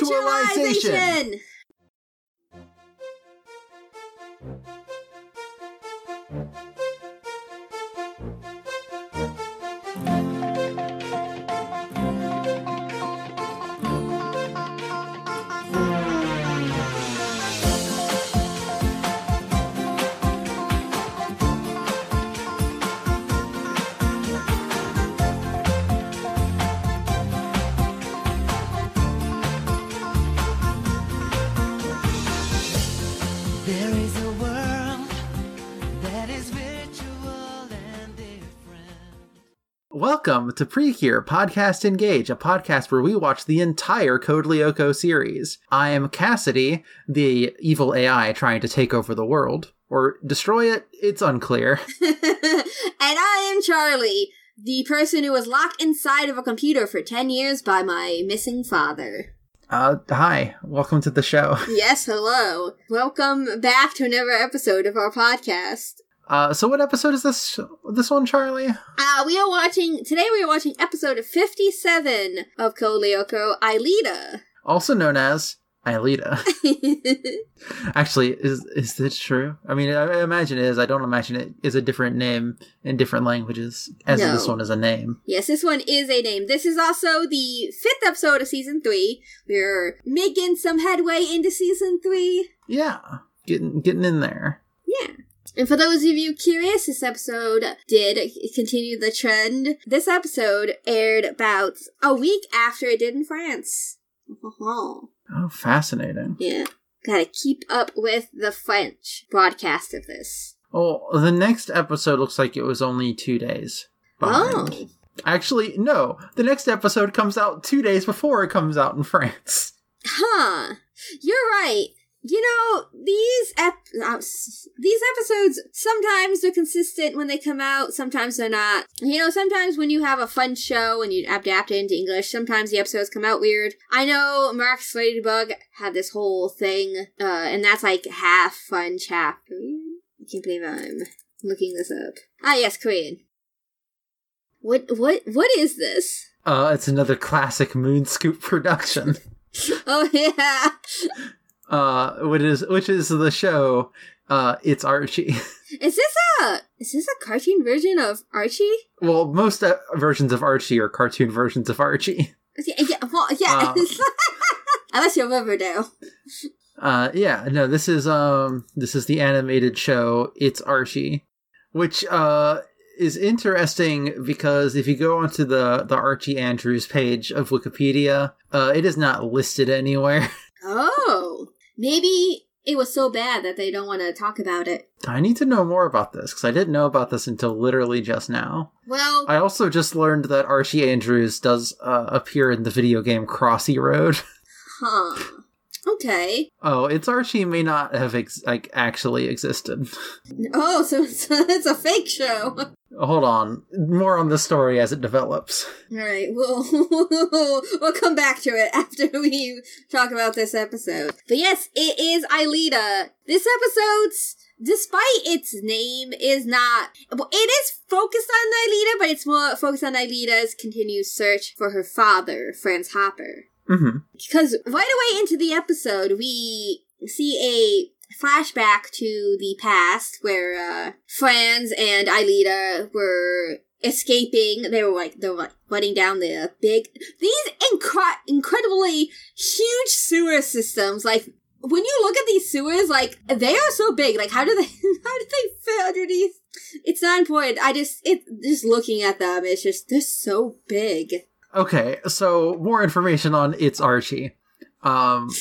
Virtualization. There Welcome to Precure Podcast Engage, a podcast where we watch the entire Code Lyoko series. I am Cassidy, the evil AI trying to take over the world. Or destroy it, it's unclear. and I am Charlie, the person who was locked inside of a computer for 10 years by my missing father. Uh, hi, welcome to the show. Yes, hello. Welcome back to another episode of our podcast. Uh, so what episode is this, this one, Charlie? Uh, we are watching, today we are watching episode 57 of Code Lyoko, Aelita. Also known as Aelita. Actually, is is this true? I mean, I, I imagine it is. I don't imagine it is a different name in different languages, as No. this one is a name. yes, this one is a name. This is also the fifth episode of season three. We're making some headway into season three. Yeah, getting getting in there. Yeah. And for those of you curious, this episode did continue the trend. This episode aired about a week after it did in France. Oh, fascinating. yeah. Gotta keep up with the French broadcast of this. Oh, the next episode looks like it was only two days. behind. Oh. Actually, no. The next episode comes out two days before it comes out in France. Huh. You're right. You know, these ep- uh, these episodes sometimes they're consistent when they come out, sometimes they're not. You know, sometimes when you have a fun show and you adapt it into English, sometimes the episodes come out weird. I know Mark's Ladybug had this whole thing, uh, and that's like half fun, Korean. I can't believe I'm looking this up. Ah, yes, Korean. What what what is this? Uh, it's another classic Moonscoop production. Oh yeah. Uh, which is which is the show. Uh, it's Archie. Is this a is this a cartoon version of Archie? well, most uh, versions of Archie are cartoon versions of Archie. Yeah, yeah well, yeah. Uh. Unless you're Riverdale. Uh, yeah, no, this is um, this is the animated show. It's Archie, which uh is interesting because if you go onto the the Archie Andrews page of Wikipedia, uh, it is not listed anywhere. Oh, maybe it was so bad that they don't want to talk about it. I need to know more about this because I didn't know about this until literally just now. Well, I also just learned that Archie Andrews does uh, appear in the video game Crossy Road. huh. Okay. oh, it's Archie may not have ex- like actually existed. Oh, so it's, it's a fake show. Hold on, more on the story as it develops. All right, we'll we'll come back to it after we talk about this episode. But yes, it is Aelita. This episode's, despite its name, is not. Well, it is focused on Aelita, but it's more focused on Aelita's continued search for her father, Franz Hopper. Hmm Because right away into the episode, we see a flashback to the past where uh, Franz and Aelita were escaping. They were like they were like running down the big these incre- incredibly huge sewer systems. Like when you look at these sewers, like they are so big. Like how do they how do they fit underneath? It's not important. I just it just looking at them, it's just they're so big. Okay, so more information on It's Archie. Um,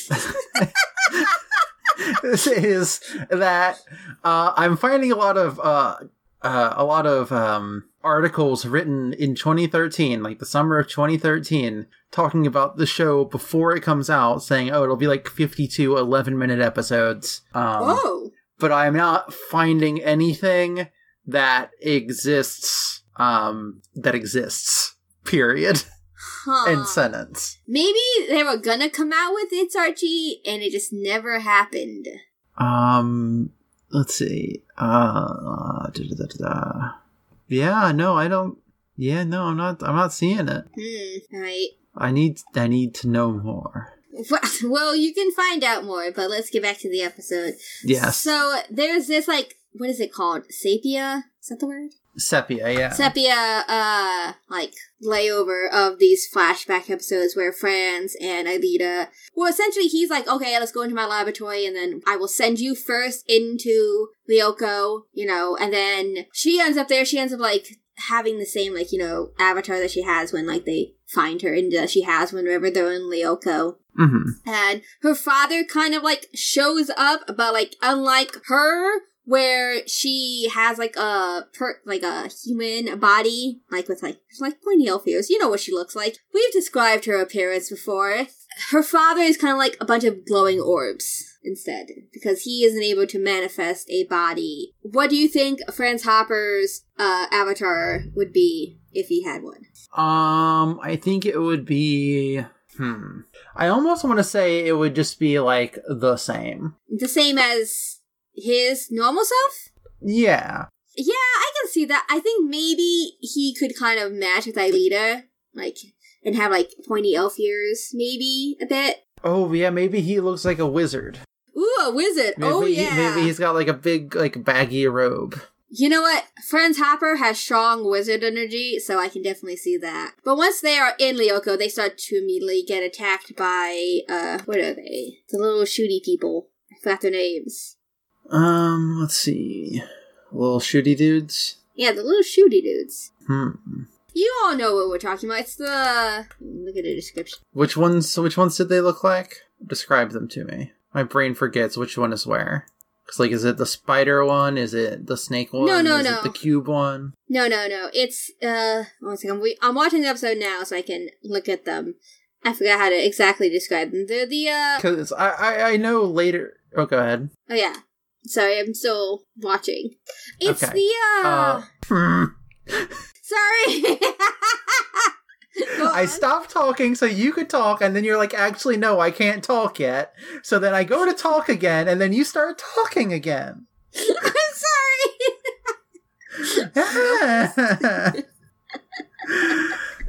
is that uh, I'm finding a lot of uh, uh, a lot of um, articles written in 2013, like the summer of 2013, talking about the show before it comes out, saying, "Oh, it'll be like 52 11 minute episodes." Um, Whoa. but I'm not finding anything that exists um, that exists. Period. Huh. End sentence. Maybe they were gonna come out with It's Archie and it just never happened. Um, let's see. Uh, da, da, da, da, da. yeah, no, I don't. Yeah, no, I'm not. I'm not seeing it. Hmm, right. I need. I need to know more. Well, you can find out more, but let's get back to the episode. Yes. So there's this like what is it called? Sapia? Is that the word? Sepia, yeah. Sepia uh like layover of these flashback episodes where Franz and Aelita well essentially he's like, Okay, let's go into my laboratory and then I will send you first into Lyoko, you know, and then she ends up there, she ends up like having the same like, you know, avatar that she has when like they find her and that she has whenever they're in Lyoko hmm and her father kind of like shows up but like unlike her where she has like a per like a human body like with like like pointy elf ears you know what she looks like we've described her appearance before her father is kind of like a bunch of glowing orbs instead because he isn't able to manifest a body what do you think franz hopper's uh avatar would be if he had one Um, I think it would be. Hmm. I almost want to say it would just be like the same. the same as his normal self Yeah. Yeah, I can see that. I think maybe he could kind of match with Aelita, like, and have like pointy elf ears, maybe a bit. Oh yeah, maybe he looks like a wizard. Ooh, a wizard! Maybe, oh yeah. maybe he's got like a big like baggy robe. You know what? Franz Hopper has strong wizard energy, so I can definitely see that. But once they are in Lyoko, they start to immediately get attacked by uh, what are they? The little shooty people. I forgot their names. Um, let's see. Little shooty dudes. Yeah, the little shooty dudes. Hmm. You all know what we're talking about. It's the look at the description. Which ones? Which ones did they look like? Describe them to me. My brain forgets which one is where. Cause like, is it the spider one? Is it the snake one? No, no, is no. It the cube one? No, no, no. It's uh one second. We, I'm watching the episode now, so I can look at them. I forgot how to exactly describe them. They're the uh Because I, I I know later. Oh, go ahead. oh yeah. Sorry, I'm still watching. It's Okay. the uh, Uh, sorry. I stopped talking so you could talk, and then you're like, actually, no, I can't talk yet. So then I go to talk again, and then you start talking again. I'm sorry.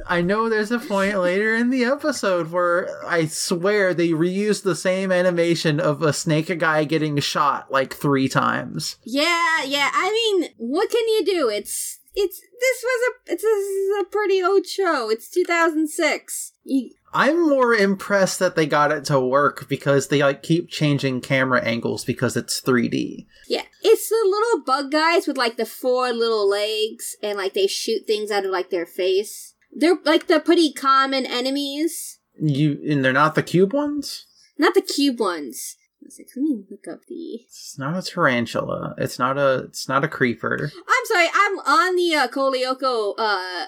I know there's a point later in the episode where I swear they reused the same animation of a snake guy getting shot like three times. yeah, yeah. I mean, what can you do? It's it's this was a it's this is a pretty old show. It's 2006. You, I'm more impressed that they got it to work because they like keep changing camera angles because it's 3D. Yeah, it's the little bug guys with like the four little legs and like they shoot things out of like their face. They're like the pretty common enemies, You and they're not the cube ones. not the cube ones. Let's see, Let me look up the. It's not a tarantula. It's not a. It's not a creeper. I'm sorry, I'm on the uh, Code Lyoko uh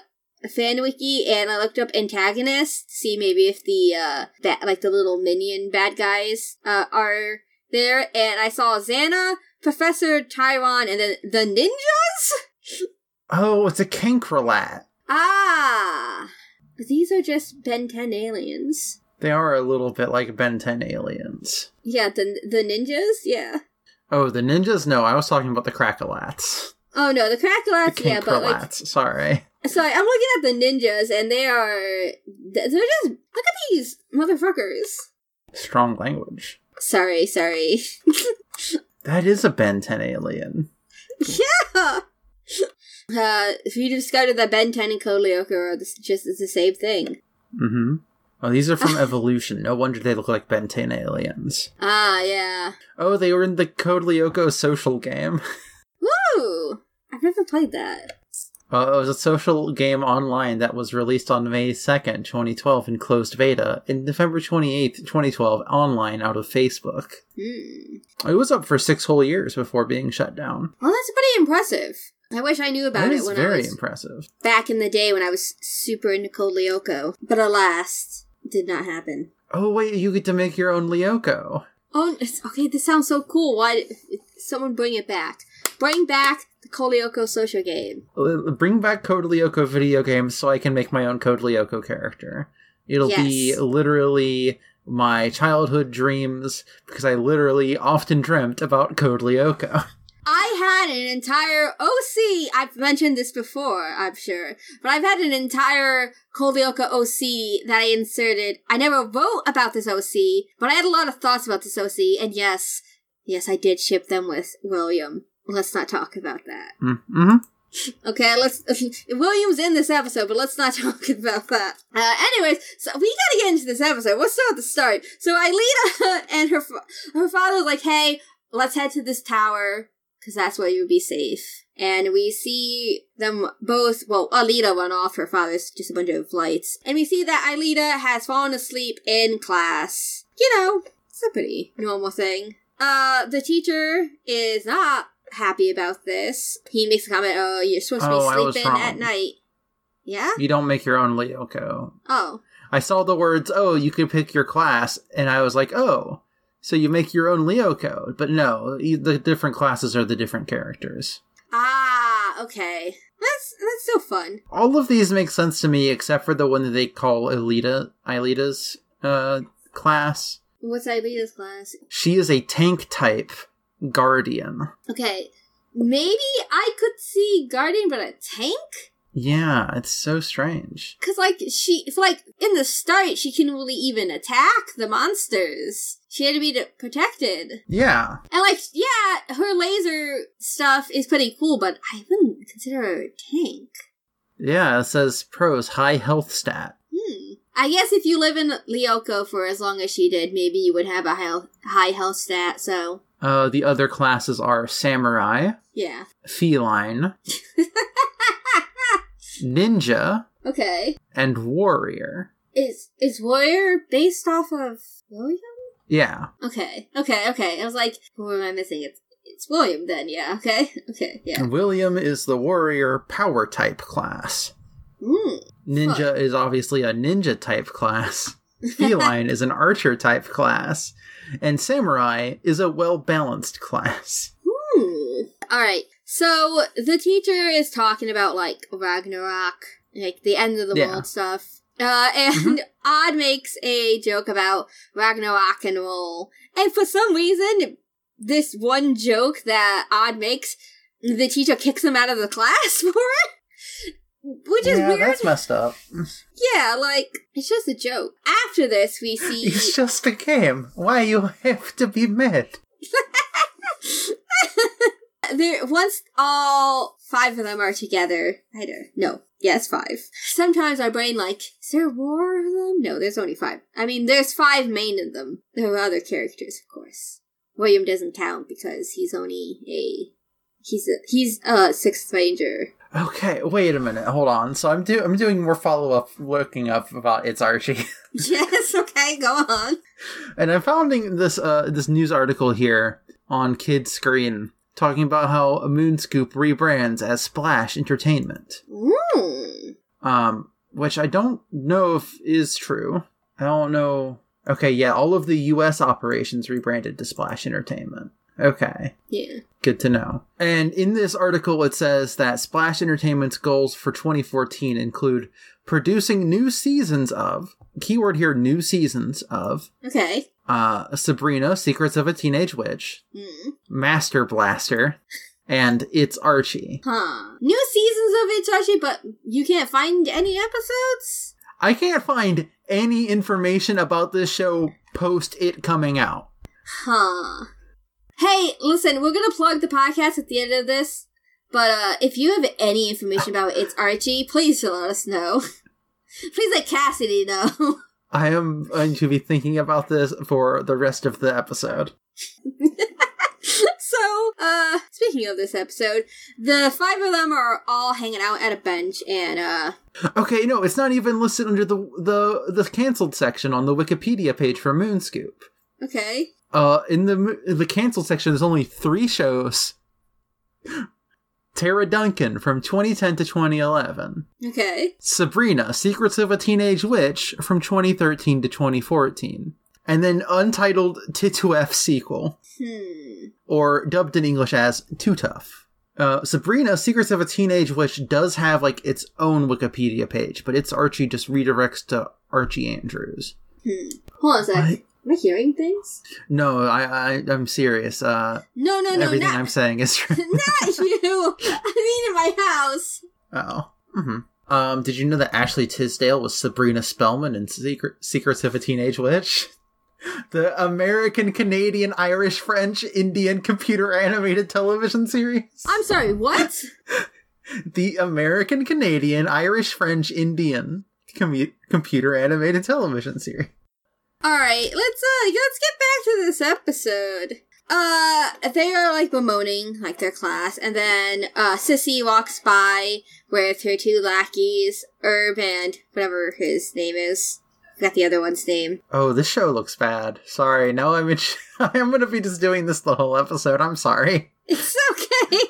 fan wiki and I looked up antagonists to see maybe if the uh that like the little minion bad guys uh are there, and I saw Xana, Professor Tyron, and then the ninjas. Oh, it's a Kankrelat. Ah, these are just Ben 10 aliens. They are a little bit like Ben 10 aliens. Yeah, the the ninjas. Yeah. Oh, the ninjas? No, I was talking about the Crackalats. Oh no, the The Crackalats. Yeah, but like. Sorry. sorry, I'm looking at the ninjas, and they are they're just look at these motherfuckers. Strong language. Sorry, sorry. That is a Ben 10 alien. yeah. Uh, if you discovered that Ben 10 and Code Lyoko are the, just the same thing. Mm-hmm. Oh, these are from Evolution. No wonder they look like Ben 10 aliens. Ah, yeah. Oh, they were in the Code Lyoko social game. Woo! I've never played that. Uh, it was a social game online that was released on May 2nd, 2012 in closed beta, and November 28th, 2012 online out of Facebook. Hmm. It was up for six whole years before being shut down. Well, that's pretty impressive. I wish I knew about That it when I very was impressive. back in the day when I was super into Code Lyoko. But alas, did not happen. Oh wait, you get to make your own Lyoko. Oh, it's, okay, this sounds so cool. Why someone bring it back? Bring back the Code Lyoko social game. Bring back Code Lyoko video games so I can make my own Code Lyoko character. It'll be literally my childhood dreams because I literally often dreamt about Code Lyoko. I had an entire OC. I've mentioned this before, I'm sure, but I've had an entire Code Lyoko OC that I inserted. I never wrote about this OC, but I had a lot of thoughts about this OC, and yes, yes, I did ship them with William. Let's not talk about that. Mm-hmm. Okay, let's. William's in this episode, but let's not talk about that. Uh, anyways, so we gotta get into this episode. Let's start at the start. So Aelita and her her father's like, "Hey, let's head to this tower because that's where you would be safe." And we see them both. Well, Aelita run off. Her father's just a bunch of lights, and we see that Aelita has fallen asleep in class. You know, it's a pretty normal thing. Uh, the teacher is not happy about this. He makes a comment, oh, you're supposed to be Oh, sleeping at night. Yeah? You don't make your own Lyoko. Oh. I saw the words, oh, you could pick your class, and I was like, oh, so you make your own Lyoko, But no, the different classes are the different characters. Ah, okay. That's that's so fun. All of these make sense to me except for the one that they call Aelita, Aelita's uh, class. What's Aelita's class? She is a tank type guardian. Okay. Maybe I could see Guardian, but a tank? Yeah, it's so strange. Cause like she, it's like in the start, she can't really even attack the monsters. She had to be protected. Yeah. And like, yeah, her laser stuff is pretty cool, but I wouldn't consider her a tank. Yeah, it says pros, high health stat. Hmm. I guess if you live in Lyoko for as long as she did, maybe you would have a high, high health stat, so Uh, the other classes are samurai, yeah. feline, ninja, Okay. and warrior. Is is Warrior based off of William? Yeah. Okay. Okay, okay. I was like, who am I missing? It's it's William then, yeah, okay. Okay, yeah. William is the warrior power type class. Hmm. Ninja is obviously a ninja type class. Feline is an archer type class. And samurai is a well balanced class. Hmm. Alright. So the teacher is talking about like Ragnarok, like the end of the Yeah. world stuff. Uh, and Odd makes a joke about Ragnarok and roll. And for some reason, this one joke that Odd makes, the teacher kicks him out of the class for it. Which is yeah, weird. that's messed up. Yeah, like, it's just a joke. After this, we see. It's just a game. Why you have to be mad? there once all five of them are together i don't yes five. Sometimes our brain like is there more of them? No there's only five. I mean there's five main of them. There are other characters of course. William doesn't count because he's only a he's a he's a sixth ranger. Okay, wait a minute. Hold on. So I'm do I'm doing more follow up looking up about it's Archie. yes okay go on. And I'm finding this uh this news article here on Kidscreen talking about how Moonscoop rebrands as Splash Entertainment. mm. Um, which I don't know if is true. I don't know. Okay, yeah, all of the U.S. operations rebranded to Splash Entertainment. Okay, yeah good to know. And in this article, it says that Splash Entertainment's goals for 2014 include producing new seasons of, keyword here, new seasons of, okay uh, Sabrina, Secrets of a Teenage Witch, mm. Master Blaster, and It's Archie. huh new seasons of it's Archie, but you can't find any episodes I can't find any information about this show post it coming out. Huh. Hey, listen, we're gonna plug the podcast at the end of this, but uh, if you have any information about it's Archie, please let us know. please let Cassidy know. I am going to be thinking about this for the rest of the episode. so, uh, speaking of this episode, the five of them are all hanging out at a bench, and uh, Okay, no, it's not even listed under the the the canceled section on the Wikipedia page for Moonscoop. okay. Uh, in the in the canceled section, there's only three shows. Tara Duncan from 2010 to 2011. Okay. Sabrina, Secrets of a Teenage Witch from 2013 to 2014. And then Untitled Titeuf sequel, Hmm. or dubbed in English as Tootuff. Uh, Sabrina, Secrets of a Teenage Witch does have like its own Wikipedia page, but it's Archie just redirects to Archie Andrews. Hmm. Hold on a sec. What? Am I hearing things? No, I, I I'm serious. Uh, No, no, no, everything not, I'm saying is true. not you. I mean, in my house. Oh. hmm Um, did you know that Ashley Tisdale was Sabrina Spellman in Secret- Secrets of a Teenage Witch? The American, Canadian, Irish, French, Indian computer animated television series. I'm sorry. What? The American, Canadian, Irish, French, Indian commu- computer animated television series. All right, let's uh let's get back to this episode. Uh, they are like bemoaning like their class, and then uh Sissi walks by with her two lackeys, Herb and whatever his name is. Forgot the other one's name. Oh, this show looks bad. Sorry, no, I'm in. I'm gonna be just doing this the whole episode. I'm sorry. It's okay.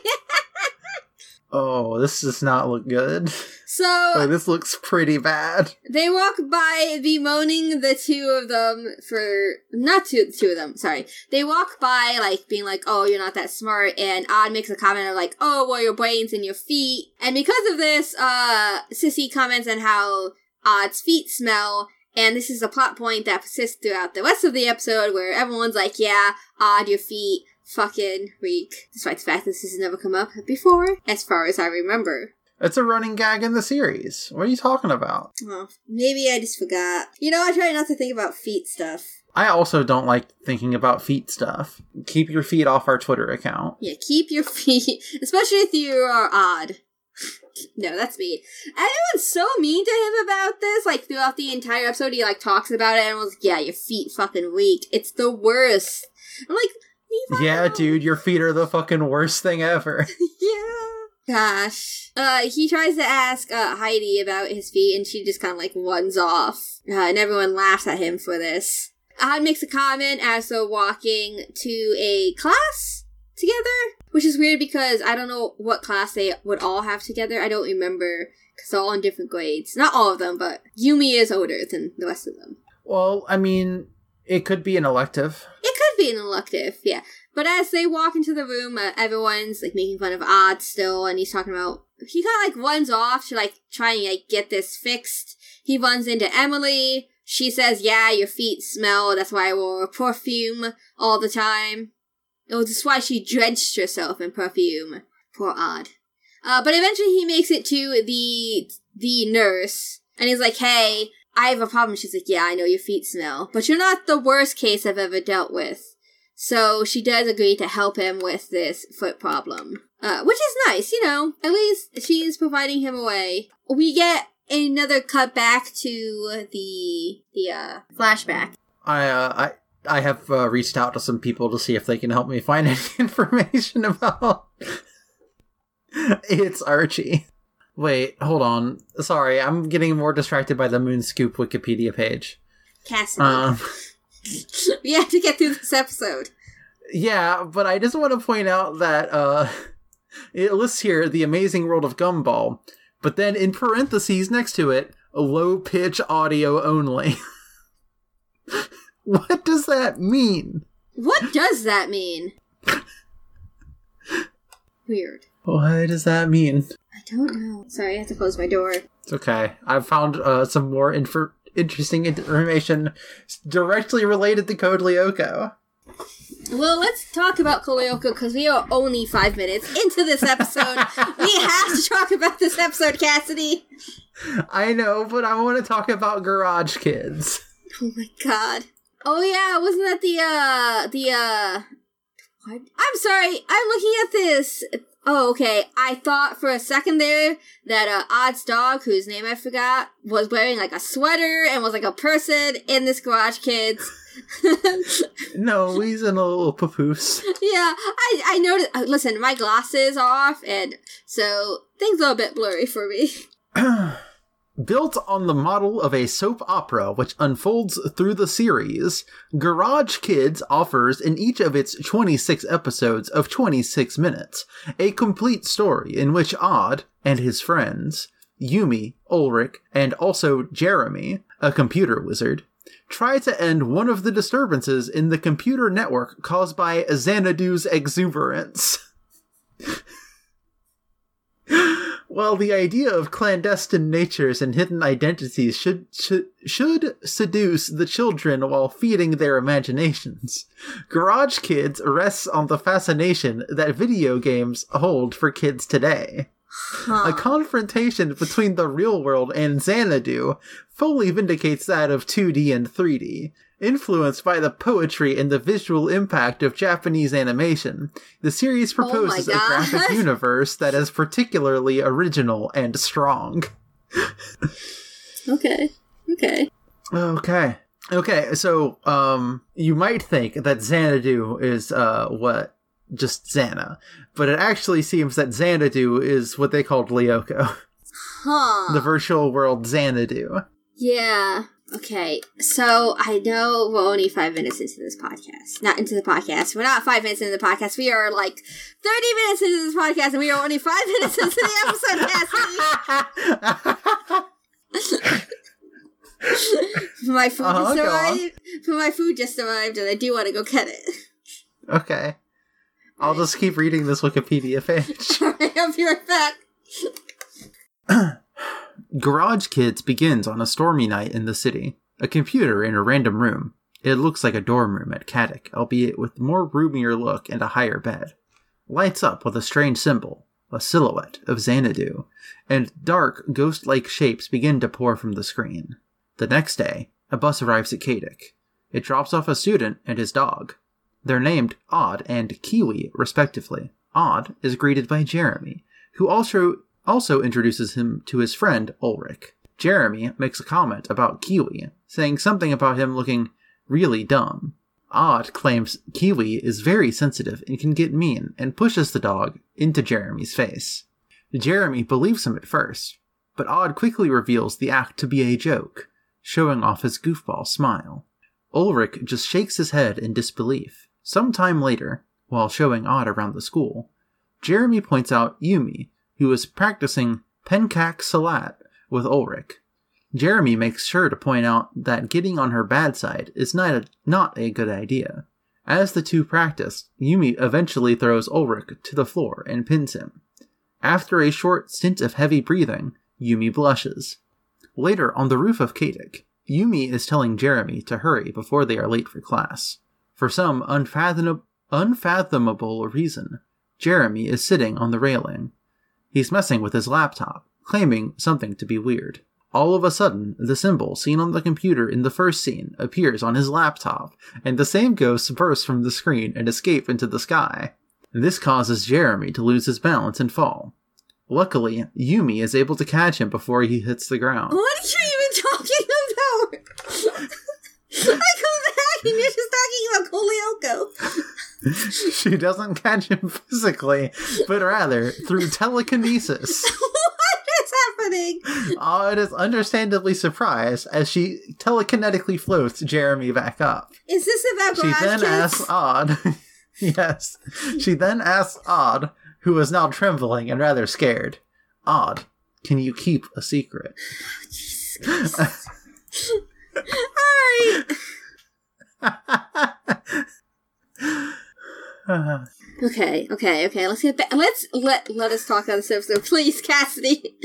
Oh, this does not look good. so Oh, this looks pretty bad. They walk by bemoaning the two of them for not two two of them, sorry. They walk by like being like, Oh, you're not that smart and Odd makes a comment of like, Oh, well your brains and your feet and because of this, uh Sissi comments on how Odd's feet smell and this is a plot point that persists throughout the rest of the episode where everyone's like, Yeah, Odd, your feet fucking reek. Despite the fact this has never come up before, as far as I remember. It's a running gag in the series. What are you talking about? Oh, maybe I just forgot. You know, I try not to think about feet stuff. I also don't like thinking about feet stuff. Keep your feet off our Twitter account. Yeah, keep your feet, especially if you are odd. no, that's mean. Everyone's so mean to him about this. Like throughout the entire episode, he like talks about it and was like, "Yeah, your feet fucking weak. It's the worst." I'm like, "Leave Yeah, alone." dude, your feet are the fucking worst thing ever. yeah. Gosh. Uh, he tries to ask uh, Heidi about his feet, and she just kind of like runs off. Uh, and everyone laughs at him for this. Odd makes a comment as they're walking to a class together, which is weird because I don't know what class they would all have together. I don't remember because they're all in different grades. Not all of them, but Yumi is older than the rest of them. well, I mean, it could be an elective. It could be an elective, yeah. But as they walk into the room, uh, everyone's like making fun of Odd still, and he's talking about he kind of like runs off to like try and like get this fixed. He runs into Emily. She says, "Yeah, your feet smell. That's why I wore perfume all the time." Oh, that's why she drenched herself in perfume. Poor Odd. Uh, but eventually he makes it to the the nurse, and he's like, "Hey, I have a problem." She's like, "Yeah, I know your feet smell, but you're not the worst case I've ever dealt with." So she does agree to help him with this foot problem, uh, which is nice, you know. At least she's providing him a way. We get another cut back to the the uh, flashback. I, uh, I, I have uh, reached out to some people to see if they can help me find any information about. it's Archie. Wait, hold on. Sorry, I'm getting more distracted by the Moonscoop Wikipedia page. Cassidy. Um, we have to get through this episode. yeah, but I just want to point out that uh, it lists here the amazing world of Gumball, but then in parentheses next to it, low pitch audio only. what does that mean? What does that mean? Weird. What does that mean? I don't know. Sorry, I have to close my door. It's okay. I've found uh, some more infor- interesting information directly related to Code Lyoko. Well, let's talk about Code Lyoko because we are only five minutes into this episode. we have to talk about this episode, Cassidy. I know, but I want to talk about Garage Kids. Oh my god. Oh yeah, wasn't that the uh the uh what? I'm sorry, I'm looking at this. Oh, okay. I thought for a second there that uh Odd's dog, whose name I forgot, was wearing like a sweater and was like a person in this Garage Kids. No, he's in a little papoose. yeah, I I noticed. Uh, listen, my glasses are off, and so things are a bit blurry for me. Built on the model of a soap opera which unfolds through the series, Garage Kids offers in each of its 26 episodes of 26 minutes a complete story in which Odd and his friends, Yumi, Ulrich, and also Jeremy, a computer wizard, try to end one of the disturbances in the computer network caused by Xanadu's exuberance. Well, the idea of clandestine natures and hidden identities should should should seduce the children while feeding their imaginations. Garage Kids rests on the fascination that video games hold for kids today. A confrontation between the real world and Xanadu fully vindicates that of 2D and 3D. Influenced by the poetry and the visual impact of Japanese animation, the series Oh proposes a graphic universe that is particularly original and strong. Okay. Okay. Okay. Okay, so um you might think that Xanadu is uh what just Xana, but it actually seems that Xanadu is what they called Lyoko, Huh. the virtual world Xanadu. Yeah. Okay. So I know we're only five minutes into this podcast. Not into the podcast. We're not five minutes into the podcast. We are like 30 minutes into this podcast and we are only five minutes into the episode, Cassidy. my food Uh-huh, just arrived. My food just arrived and I do want to go get it. Okay. I'll just keep reading this Wikipedia page. I'll be right back. Garage Kids begins on a stormy night in the city. A computer in a random room. It looks like a dorm room at Kadic, albeit with more roomier look and a higher bed. Lights up with a strange symbol, a silhouette of Xanadu, and dark, ghost-like shapes begin to pour from the screen. The next day, a bus arrives at Kadic. It drops off a student and his dog. They're named Odd and Kiwi, respectively. Odd is greeted by Jeremy, who also also introduces him to his friend Ulrich. Jeremy makes a comment about Kiwi, saying something about him looking really dumb. Odd claims Kiwi is very sensitive and can get mean and pushes the dog into Jeremy's face. Jeremy believes him at first, but Odd quickly reveals the act to be a joke, showing off his goofball smile. Ulrich just shakes his head in disbelief. Some time later, while showing Odd around the school, Jeremy points out Yumi, who is practicing Pencak Silat with Ulrich. Jeremy makes sure to point out that getting on her bad side is not a, not a good idea. As the two practice, Yumi eventually throws Ulrich to the floor and pins him. After a short stint of heavy breathing, Yumi blushes. Later, on the roof of Kadic, Yumi is telling Jeremy to hurry before they are late for class. For some unfathom- unfathomable reason, Jeremy is sitting on the railing. He's messing with his laptop, claiming something to be weird. All of a sudden, the symbol seen on the computer in the first scene appears on his laptop, and the same ghosts burst from the screen and escape into the sky. This causes Jeremy to lose his balance and fall. Luckily, Yumi is able to catch him before he hits the ground. What are you even talking about? I and just talking about Code Lyoko. she doesn't catch him physically, but rather through telekinesis. what is happening? Uh, Odd is understandably surprised as she telekinetically floats Jeremy back up. Is this about She then asks Odd, yes, she then asks Odd, who is now trembling and rather scared, Odd, can you keep a secret? Oh, Alright. Okay, okay, okay. Let's get back. Let's let let us talk on this episode, please, Cassidy.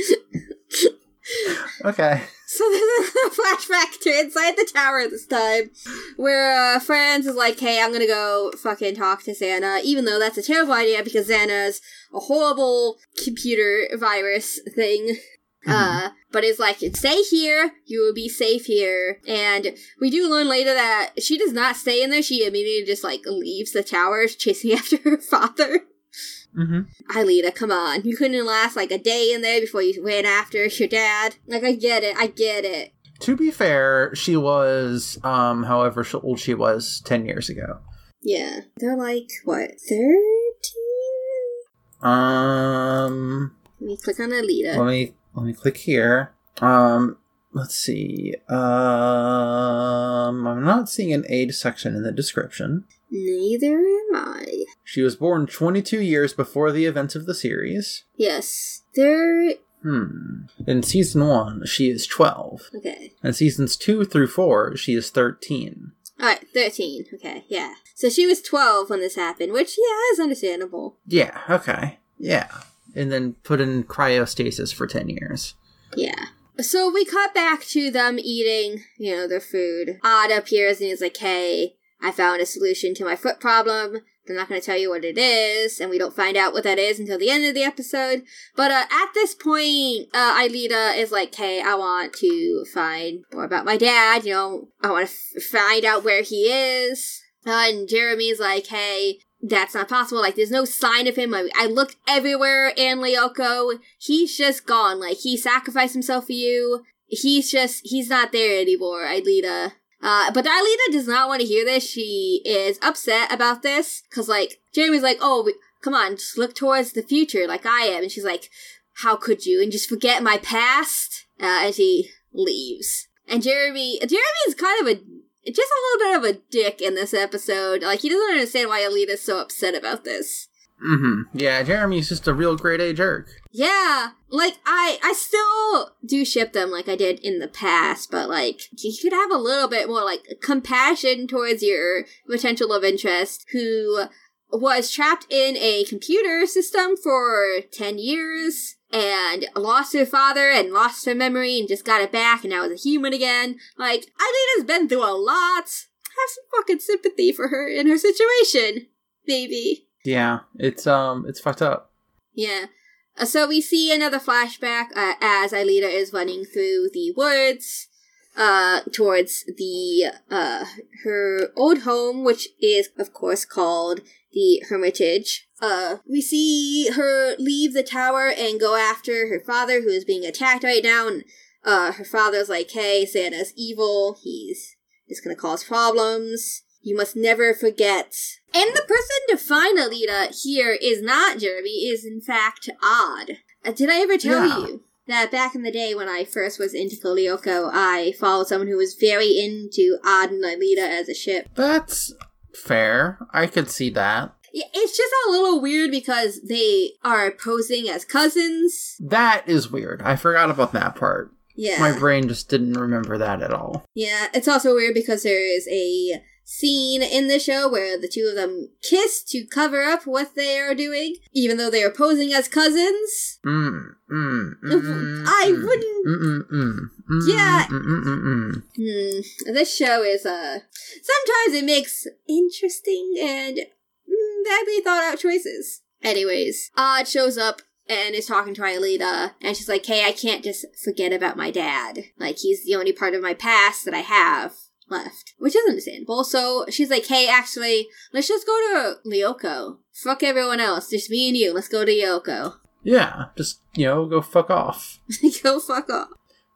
okay. So there's a flashback to inside the tower this time, where uh, Franz is like, "Hey, I'm gonna go fucking talk to Xana," even though that's a terrible idea because Xana's a horrible computer virus thing. Uh, but it's like, stay here, you will be safe here. And we do learn later that she does not stay in there, she immediately just like leaves the tower, chasing after her father. hmm Aelita, come on. You couldn't last like a day in there before you went after your dad. Like, I get it, I get it. To be fair, she was, um, however old she was 10 years ago. Yeah. They're like, what, 13? Um, Let me click on Aelita. let me, let me click here. Um, let's see. Um, I'm not seeing an age section in the description. Neither am I. She was born 22 years before the events of the series. Yes. They're. Hmm. In season 1, she is 12. Okay. In seasons 2 through 4, she is 13. Alright, 13. Okay, yeah. So she was 12 when this happened, which, yeah, is understandable. Yeah, okay. Yeah. And then put in cryostasis for 10 years. Yeah. So we cut back to them eating, you know, their food. Odd appears and he's like, hey, I found a solution to my foot problem. They're not going to tell you what it is, and we don't find out what that is until the end of the episode. But uh, at this point, uh, Aelita is like, hey, I want to find more about my dad. You know, I want to f- find out where he is. Uh, and Jeremy's like, hey, that's not possible. Like, there's no sign of him. Like, I looked everywhere in Lyoko. He's just gone. Like, he sacrificed himself for you. He's just, he's not there anymore, Aelita. Uh, but Aelita does not want to hear this. She is upset about this. Cause, like, Jeremy's like, oh, we- come on, just look towards the future like I am. And she's like, how could you? And just forget my past? Uh, and she leaves. And Jeremy, Jeremy is kind of a just a little bit of a dick in this episode. Like he doesn't understand why Aelita's so upset about this. Mm-hmm. Yeah, Jeremy's just a real grade A jerk. Yeah, like I I still do ship them like I did in the past, but like you could have a little bit more like compassion towards your potential love interest who was trapped in a computer system for 10 years and lost her father and lost her memory and just got it back and now is a human again. Like, Aelita's been through a lot. Have some fucking sympathy for her in her situation. Maybe. Yeah, it's um, it's fucked up. Yeah. Uh, so we see another flashback uh, as Aelita is running through the woods uh towards the uh her old home which is of course called the Hermitage. Uh we see her leave the tower and go after her father who is being attacked right now and uh her father's like, "Hey, Xana's evil. He's just to cause problems. You must never forget." And the person to find Aelita here is not Jeremy, is in fact Odd. Uh, did I ever tell Yeah. you that back in the day when I first was into Code Lyoko, I followed someone who was very into Odd and Aelita as a ship? That's fair. I could see that. It's just a little weird because they are posing as cousins. That is weird. I forgot about that part. Yeah. My brain just didn't remember that at all. Yeah, it's also weird because there is a scene in the show where the two of them kiss to cover up what they are doing, even though they are posing as cousins. Mm, mm, mm, I wouldn't- Mm, mm, mm, mm, Yeah. Mm, mm, mm, mm. Hmm. This show is uh sometimes it makes interesting and badly thought out choices. Anyways, Odd shows up and is talking to Aelita, and she's like, "Hey, I can't just forget about my dad. Like he's the only part of my past that I have." Left, which is understandable. So she's like, "Hey, actually, let's just go to Lyoko. Fuck everyone else. Just me and you. Let's go to Lyoko. Yeah, just, you know, go fuck off. go fuck off."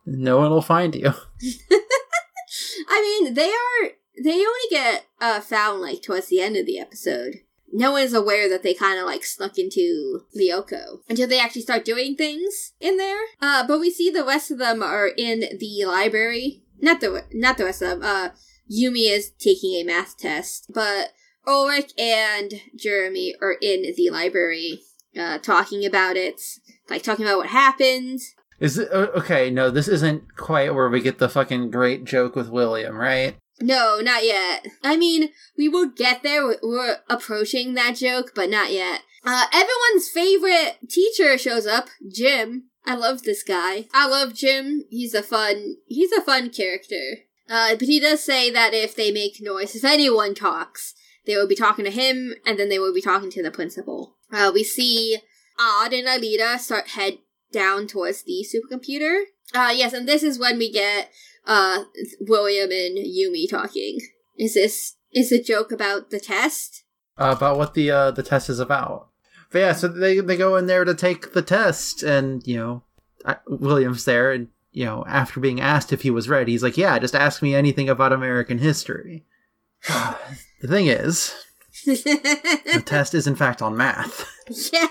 No one will find you. I mean, they are they only get uh found like towards the end of the episode. No one is aware that they kind of like snuck into Lyoko until they actually start doing things in there. Uh, but we see the rest of them are in the library. Not the not the rest of them. Uh, Yumi is taking a math test, but Ulrich and Jeremy are in the library, uh, talking about it, like talking about what happened. Is it okay? No, this isn't quite where we get the fucking great joke with William, right? No, not yet. I mean, we will get there. We're- approaching that joke, but not yet. Uh, everyone's favorite teacher shows up, Jim. I love this guy. I love Jim. He's a fun, he's a fun character. Uh, but he does say that if they make noise, if anyone talks, they will be talking to him, and then they will be talking to the principal. Uh, we see Odd and Aelita start head down towards the supercomputer. Uh, yes, and this is when we get uh William and Yumi talking. Is this is a joke about the test? Uh, about what the uh, the test is about. But yeah, so they they go in there to take the test, and you know, I, William's there, and you know, after being asked if he was ready, he's like, "Yeah, just ask me anything about American history." the thing is, the test is in fact on math. yeah.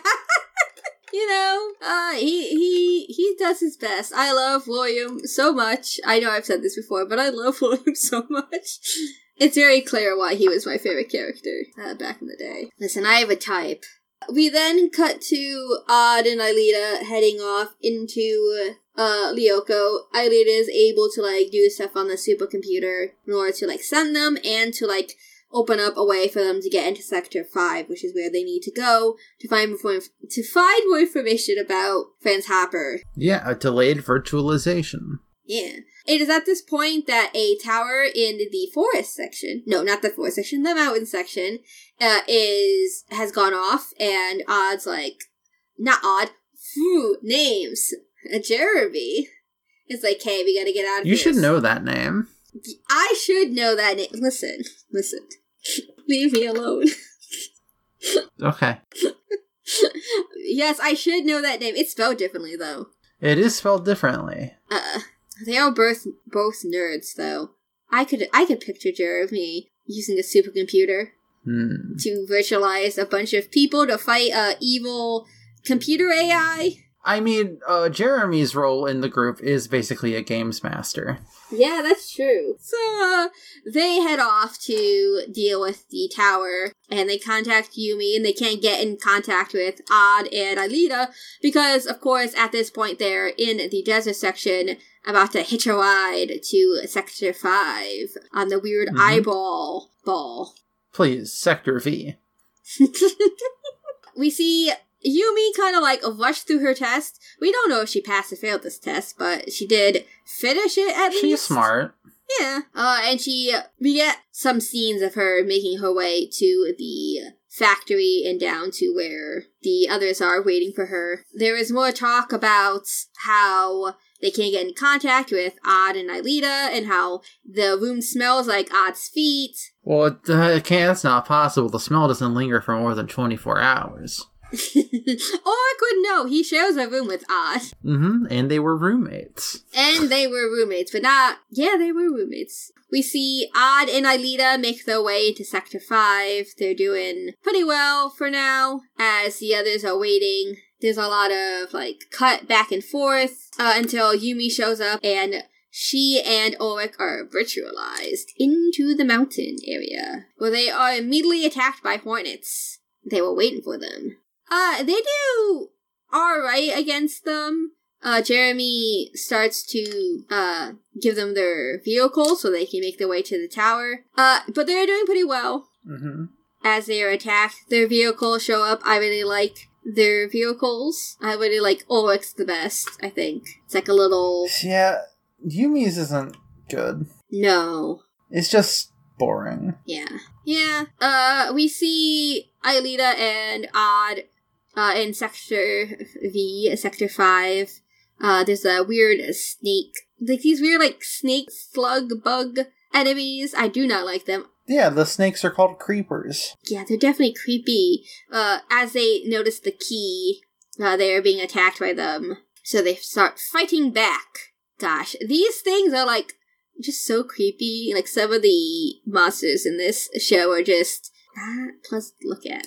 You know, uh he he he does his best. I love William so much. I know I've said this before, but I love William so much. It's very clear why he was my favorite character uh, back in the day. Listen, I have a type. We then cut to Odd and Aelita heading off into uh Lyoko. Aelita is able to like do stuff on the supercomputer in order to like send them and to like open up a way for them to get into Sector 5, which is where they need to go to find more, inf- to find more information about Franz Hopper. Yeah, a delayed virtualization. Yeah. It is at this point that a tower in the forest section, no, not the forest section, the mountain section, uh, is, has gone off, and Odd's like, not Odd, phew, names, uh, Jeremy. It's like, hey, we gotta get out of You here. should know that name. I should know that name. Listen, listen. Leave me alone. Okay. yes, I should know that name. It's spelled differently, though. It is spelled differently. Uh, they are both both nerds, though. I could I could picture Jeremy using a supercomputer Hmm. to virtualize a bunch of people to fight a evil computer AI. I mean, uh, Jeremy's role in the group is basically a games master. Yeah, that's true. So, uh, they head off to deal with the tower, and they contact Yumi, and they can't get in contact with Odd and Aelita, because, of course, at this point, they're in the desert section, about to hitch a ride to Sector 5 on the weird Mhm. eyeball ball. Please, Sector V. we see Yumi kind of like rushed through her test. We don't know if she passed or failed this test, but she did finish it at She's least. She's smart. Yeah. Uh, and she, we get some scenes of her making her way to the factory and down to where the others are waiting for her. There is more talk about how they can't get in contact with Odd and Aelita and how the room smells like Odd's feet. Well, it, uh, it can't, that's not possible. The smell doesn't linger for more than 24 hours. Would know. He shares a room with Odd. Mm-hmm. And they were roommates. And they were roommates, but not. Yeah, they were roommates. We see Odd and Aelita make their way into Sector 5. They're doing pretty well for now, as the others are waiting. There's a lot of, like, cut back and forth uh, until Yumi shows up and she and Ulrich are virtualized into the mountain area, where they are immediately attacked by hornets. They were waiting for them. Uh, they do alright against them. Uh, Jeremy starts to, uh, give them their vehicle so they can make their way to the tower. Uh, but they're doing pretty well Mm-hmm. as they are attacked. Their vehicles show up. I really like their vehicles. I really like Ulrich's the best, I think. It's like a little, Yeah, Yumi's isn't good. no. It's just boring. Yeah. Yeah. Uh, we see Aelita and Odd, uh, in Sector V, Sector 5. Uh, there's a weird snake, like these weird, like, snake slug bug enemies. I do not like them. Yeah, the snakes are called creepers. Yeah, they're definitely creepy. Uh, as they notice the key, uh, they're being attacked by them. So they start fighting back. Gosh, these things are like just so creepy. Like some of the monsters in this show are just not pleasant to look at.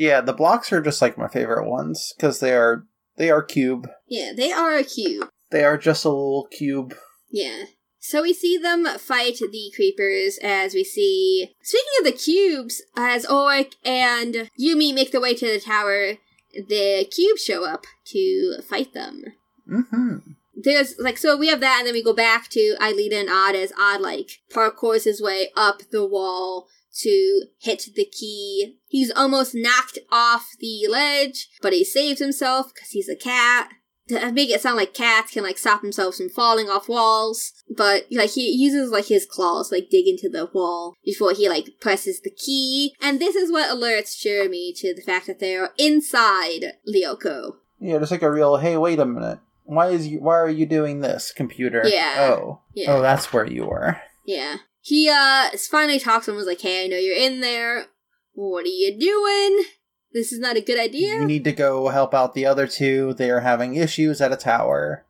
Yeah, the blocks are just like my favorite ones because they are they are cube. Yeah, they are a cube. They are just a little cube. Yeah. So we see them fight the creepers as we see. Speaking of the cubes, as Ulrich and Yumi make their way to the tower, the cubes show up to fight them. Mm-hmm. There's like so we have that, and then we go back to Aelita and Odd as Odd like parkours his way up the wall to hit the key. He's almost knocked off the ledge, but he saves himself because he's a cat. To make it sound like cats can like stop themselves from falling off walls, but like he uses like his claws like dig into the wall before he like presses the key, and this is what alerts Jeremy to the fact that they are inside Lyoko. Yeah, just like a real. Hey, wait a minute. Why is you? Why are you doing this, computer? Yeah. Oh. Yeah. Oh, that's where you were. Yeah. He uh finally talks and was like, Hey, I know you're in there. What are you doing? This is not a good idea. You need to go help out the other two. They are having issues at a tower.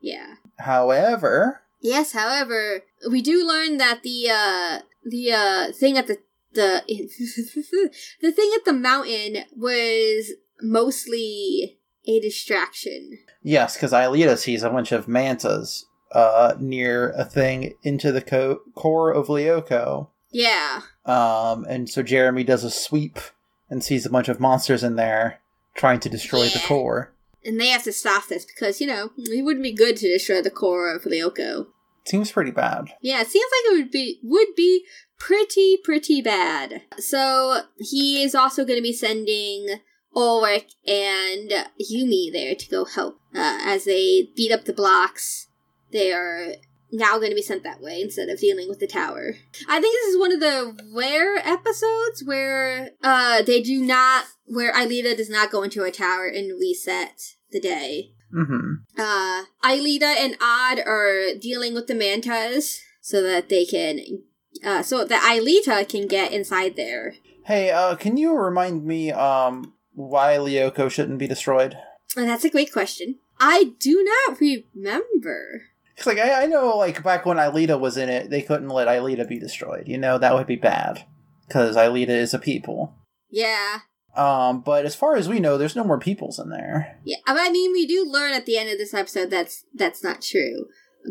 yeah. However, Yes, however, we do learn that the uh the uh thing at the the the thing at the mountain was mostly a distraction. yes, because Aelita sees a bunch of mantas uh, near a thing into the co- core of Lyoko. Yeah. Um, and so Jeremy does a sweep and sees a bunch of monsters in there trying to destroy the core. And they have to stop this because, you know, it wouldn't be good to destroy the core of Lyoko. Seems pretty bad. Yeah, it seems like it would be would be pretty, pretty bad. So he is also going to be sending Ulrich and Yumi there to go help uh, as they beat up the blocks. They are now going to be sent that way instead of dealing with the tower. I think this is one of the rare episodes where uh, they do not, where Aelita does not go into a tower and reset the day. Mm-hmm. Uh, Aelita and Odd are dealing with the mantas so that they can, uh, so that Aelita can get inside there. Hey, uh, can you remind me, um, why Lyoko shouldn't be destroyed? And that's a great question. I do not remember. Cause like I, I know, like back when Aelita was in it, they couldn't let Aelita be destroyed. You know that would be bad, because Aelita is a people. Yeah. Um, but as far as we know, there's no more peoples in there. Yeah, I mean, we do learn at the end of this episode that's that's not true.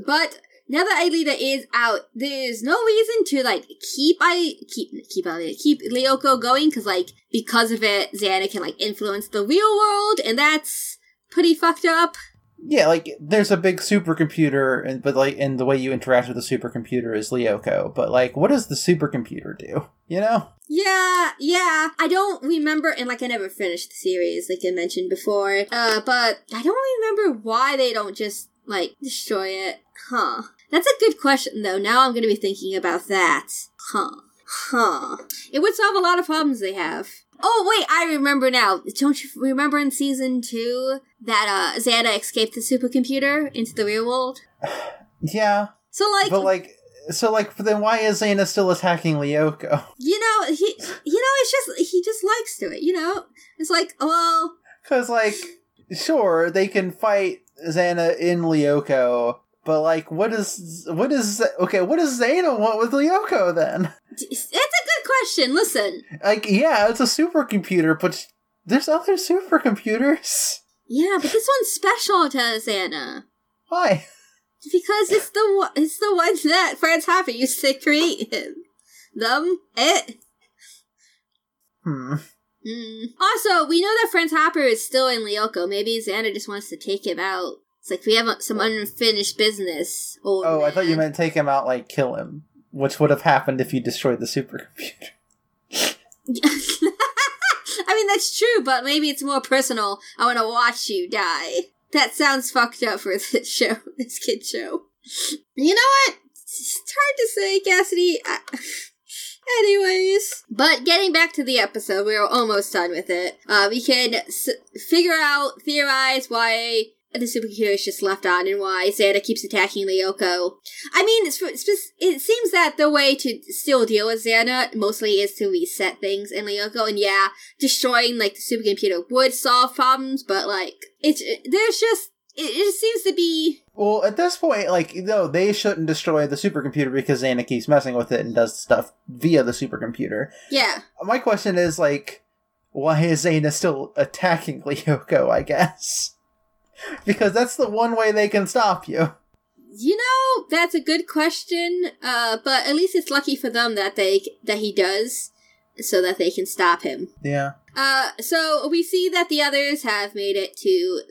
But now that Aelita is out, there's no reason to like keep I keep keep Aelita keep Lyoko going because like because of it, Xana can like influence the real world, and that's pretty fucked up. Yeah, like there's a big supercomputer, and but like, and the way you interact with the supercomputer is Lyoko. But like, what does the supercomputer do? You know? Yeah, yeah. I don't remember, and like I never finished the series, like I mentioned before. Uh, but I don't remember why they don't just like destroy it. Huh. That's a good question, though. Now I'm to be thinking about that. Huh. Huh. It would solve a lot of problems they have. Oh wait, I remember now. Don't you remember in season two that uh Xana escaped the supercomputer into the real world? Yeah, So like, but like, so like, then why is Xana still attacking Lyoko? you know, he, you know, it's just he just likes to it. You know, it's like, well, Because like, sure, they can fight Xana in Lyoko, but like, what is what is okay? What does Xana want with Lyoko then? it's a good question. Listen, Like, yeah, it's a supercomputer, but there's other supercomputers. yeah, but this one's special to Xana. Why? Because it's the one, it's the one that Franz Hopper used to create him. Them, it. Hmm. Mm. Also, we know that Franz Hopper is still in Lyoko. Maybe Xana just wants to take him out. It's like we have some unfinished business. Oh, I thought you meant take him out, like kill him, which would have happened if you destroyed the supercomputer. I mean, that's true, but maybe it's more personal. I want to watch you die. That sounds fucked up for this show, this kid show. You know what? It's hard to say, Cassidy. Anyways, but getting back to the episode, we are almost done with it. Uh, we can s- figure out, theorize why the supercomputer is just left on and why Xana keeps attacking Lyoko. I mean, it's, it's, it seems that the way to still deal with Xana mostly is to reset things in Lyoko, and yeah, destroying like the supercomputer would solve problems, but like it's there's just it, it just seems to be Well, at this point, like, no, they shouldn't destroy the supercomputer because Xana keeps messing with it and does stuff via the supercomputer. yeah. My question is, like, why is Xana still attacking Lyoko, I guess? Because that's the one way they can stop you. You know, that's a good question. Uh, but at least it's lucky for them that they that he does, so that they can stop him. Yeah. Uh, so we see that the others have made it to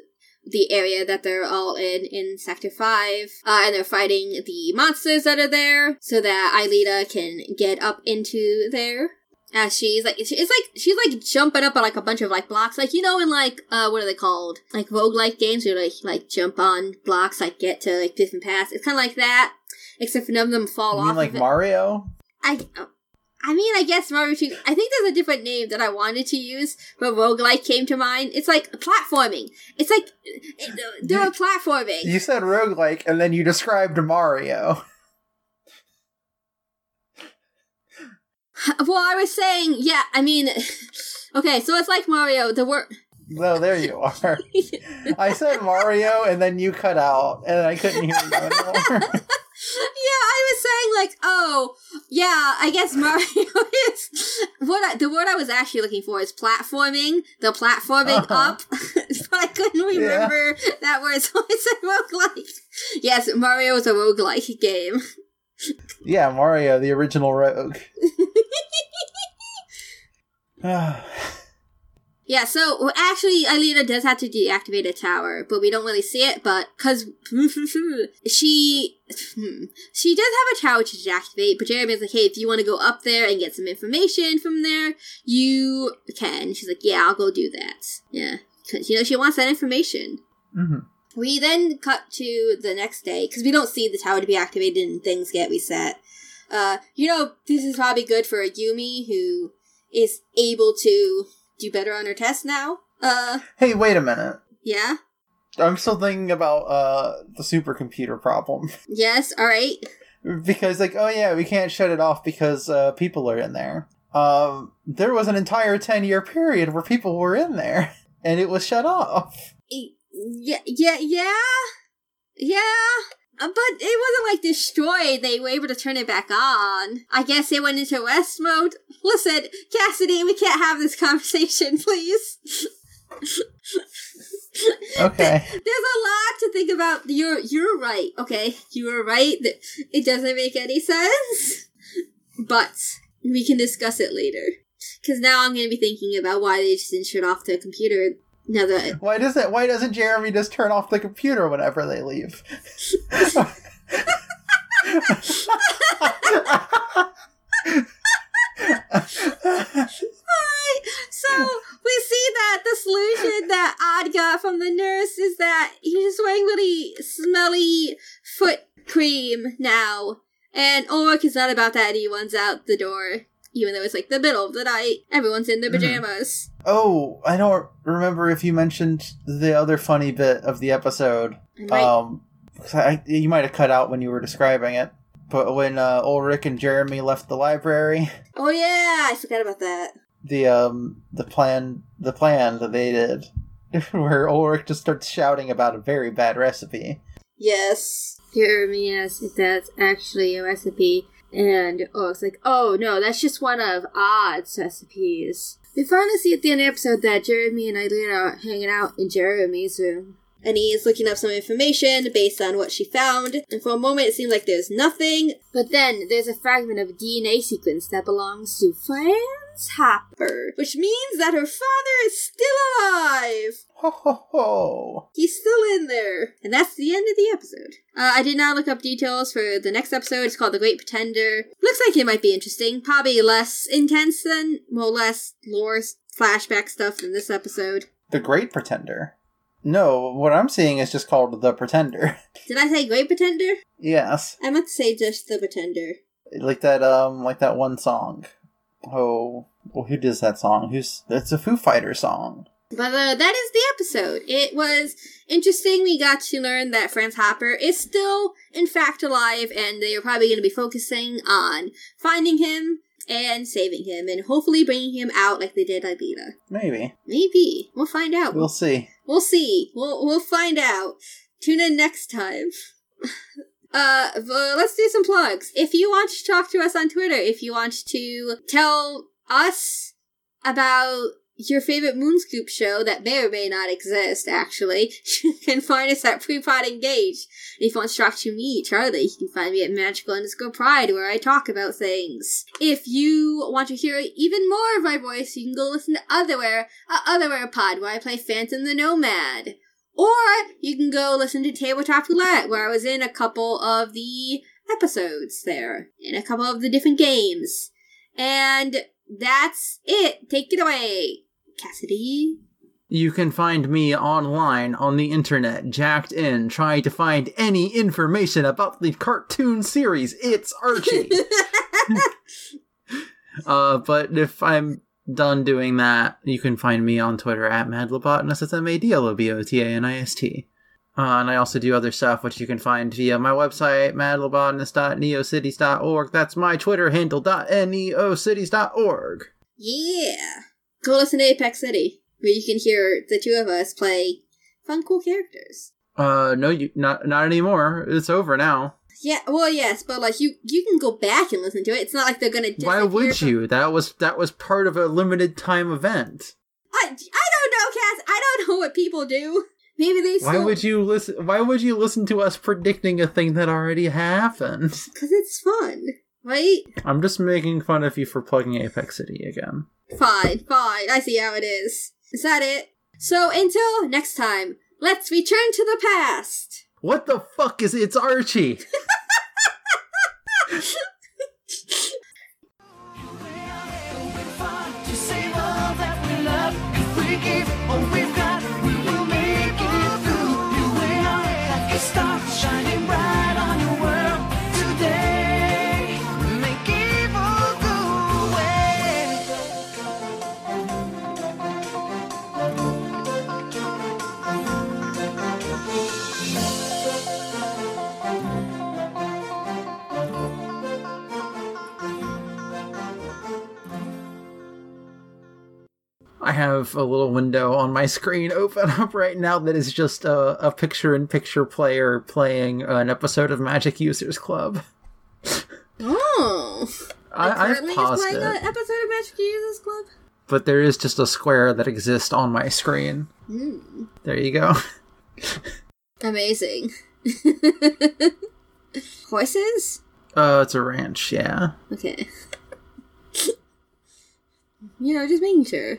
the area that they're all in in Sector Five, uh, and they're fighting the monsters that are there, so that Aelita can get up into there. As she's like, it's like she's like jumping up on like a bunch of like blocks, like you know, in like uh, what are they called? Like roguelike games, where like like jump on blocks, like get to like different paths. It's kind of like that, except for none of them fall You off. mean like of. Mario? I, I mean, I guess Mario 2. I think there's a different name that I wanted to use, but roguelike came to mind. It's like platforming. It's like it, they're You- platforming. You said roguelike, and then you described Mario. well, I was saying, yeah. I mean, okay, so it's like Mario. The word. No, there you are. I said Mario, and then you cut out, and I couldn't hear you anymore. Yeah, I was saying like, oh, yeah, I guess Mario is what I, the word I was actually looking for is platforming. The platforming Uh-huh. up, but I couldn't remember that word, so I said roguelike. Yes, Mario is a roguelike game. Yeah, Mario, the original rogue. Yeah, so actually, Aelita does have to deactivate a tower, but we don't really see it. But because she she does have a tower to deactivate, but Jeremy's like, "Hey, if you want to go up there and get some information from there, you can." She's like, "Yeah, I'll go do that." Yeah, because you know she wants that information. hmm We then cut to the next day because we don't see the tower to be activated and things get reset. Uh, you know, this is probably good for a Yumi who is able to do better on her test now. Uh, Hey, wait a minute. yeah, I'm still thinking about uh the supercomputer problem yes, all right. because, like, oh yeah, we can't shut it off because uh, people are in there. Um, there was an entire ten year period where people were in there and it was shut off. Yeah, yeah, yeah, yeah. Uh, But it wasn't like destroyed. They were able to turn it back on. I guess they went into rest mode. Listen, Cassidy, we can't have this conversation, please. Okay. There's a lot to think about. You're you're right. Okay, you are right. that It doesn't make any sense, but we can discuss it later. Because now I'm going to be thinking about why they just didn't shut off the computer. Now that Why doesn't Why doesn't Jeremy just turn off the computer whenever they leave? So we see that the solution that Odd got from the nurse is that he's just wearing really smelly foot cream now. And Ulrich is not about that and he runs out the door. Even though it's like the middle of the night. Everyone's in their Mhm. pajamas. oh, I don't remember if you mentioned the other funny bit of the episode. I might- Um, I, you might have cut out when you were describing it. But when uh, Ulrich and Jeremy left the library, oh yeah, I forgot about that. the um the plan the plan that they did, where Ulrich just starts shouting about a very bad recipe. Yes. Jeremy asks if that's actually a recipe. And oh, it's like, oh no, that's just one of Odd's recipes. We finally see at the end of the episode that Jeremy and Eileen are hanging out in Jeremy's room. And he's looking up some information based on what she found. And for a moment, it seems like there's nothing. But then there's a fragment of a DNA sequence that belongs to Franz Hopper, which means that her father is still alive. Ho ho ho! He's still in there. And that's the end of the episode. Uh, I did not look up details for the next episode. It's called The Great Pretender. Looks like it might be interesting. Probably less intense than, well, less lore flashback stuff than this episode. The Great Pretender. No, what I'm seeing is just called The Pretender. Did I say Great Pretender? yes. I meant to say just The Pretender. like that um like that one song oh well who does that song who's it's a foo fighter song But uh, that is the episode. It was interesting. We got to learn that Franz Hopper is still, in fact, alive, and they are probably going to be focusing on finding him and saving him, and hopefully bringing him out like they did Aelita. maybe Maybe we'll find out. we'll see We'll see. We'll we'll find out. Tune in next time. Uh, let's do some plugs. If you want to talk to us on Twitter, if you want to tell us about your favorite Moonscoop show that may or may not exist, actually, you can find us at Prepod Engage. And if you want to talk to me, Charlie, you can find me at Magical underscore Pride, where I talk about things. If you want to hear even more of my voice, you can go listen to Otherwhere, Otherwhere Pod, where I play Phantom the Nomad. Or you can go listen to Tabletop Roulette, where I was in a couple of the episodes there, in a couple of the different games. And that's it. Take it away, Cassidy. you can find me online on the internet jacked in trying to find any information about the cartoon series it's archie uh but if i'm done doing that you can find me on twitter at madlobotanist that's m-a-d-l-o-b-o-t-a-n-i-s-t uh, and I also do other stuff, which you can find via my website, madlobotanist.neocities.org. That's my Twitter handle, .neocities.org. yeah. Go listen to Apex City, where you can hear the two of us play fun, cool characters. Uh, no, you not not anymore. It's over now. Yeah, well, yes, but like you, you can go back and listen to it. It's not like they're gonna. Why would from- you? That was that was part of a limited time event. I, I don't know, Cass. I don't know what people do. Maybe they. Why would you listen? Why would you listen to us predicting a thing that already happened? Because it's fun, right? I'm just making fun of you for plugging Apex City again. Fine, fine. I see how it is. Is that it? So until next time, let's return to the past. What the fuck is it's Archie? To save all that we love, if oh, have a little window on my screen open up right now that is just a, a picture in picture player playing an episode of Magic Users Club. Oh. I, I've paused playing it, an episode of Magic Users Club. but there is just a square that exists on my screen. Hmm. There you go. Amazing. Horses? Uh, it's a ranch, yeah. Okay. you know, just making sure.